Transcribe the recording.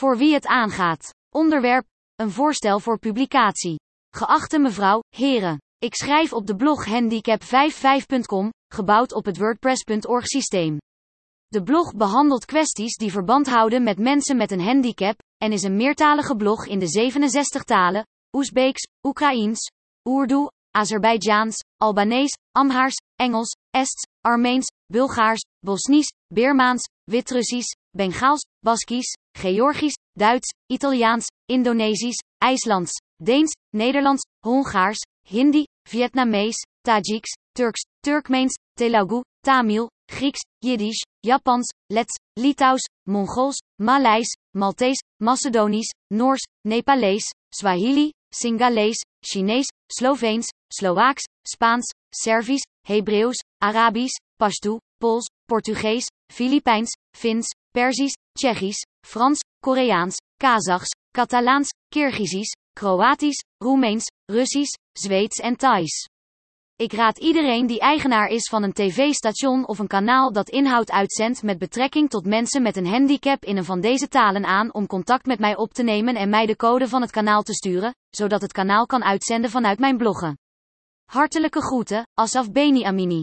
Voor wie het aangaat. Onderwerp: een voorstel voor publicatie. Geachte mevrouw, heren. Ik schrijf op de blog handicap55.com, gebouwd op het WordPress.org systeem. De blog behandelt kwesties die verband houden met mensen met een handicap en is een meertalige blog in de 67 talen: Oezbeeks, Oekraïens, Urdu, Azerbeidzjaans, Albanees, Amhaars, Engels, Ests, Armeens, Bulgaars, Bosnisch, Birmaans, Wit-Russisch, Bengaals, Baskisch, Georgisch, Duits, Italiaans, Indonesisch, IJslands, Deens, Nederlands, Hongaars, Hindi, Vietnamees, Tajiks, Turks, Turkmeens, Telugu, Tamil, Grieks, Jiddisch, Japans, Lets, Litouws, Mongols, Maleis, Maltees, Macedonisch, Noors, Nepalees, Swahili, Singalees, Chinees, Sloveens, Slovaaks, Spaans, Servisch, Hebreeuws, Arabisch, Pashto, Pools, Portugees, Filipijns, Fins, Perzisch, Tsjechisch, Frans, Koreaans, Kazachs, Catalaans, Kirgizisch, Kroatisch, Roemeens, Russisch, Zweeds en Thais. Ik raad iedereen die eigenaar is van een tv-station of een kanaal dat inhoud uitzendt met betrekking tot mensen met een handicap in een van deze talen aan om contact met mij op te nemen en mij de code van het kanaal te sturen, zodat het kanaal kan uitzenden vanuit mijn bloggen. Hartelijke groeten, Asaf Beni Amini.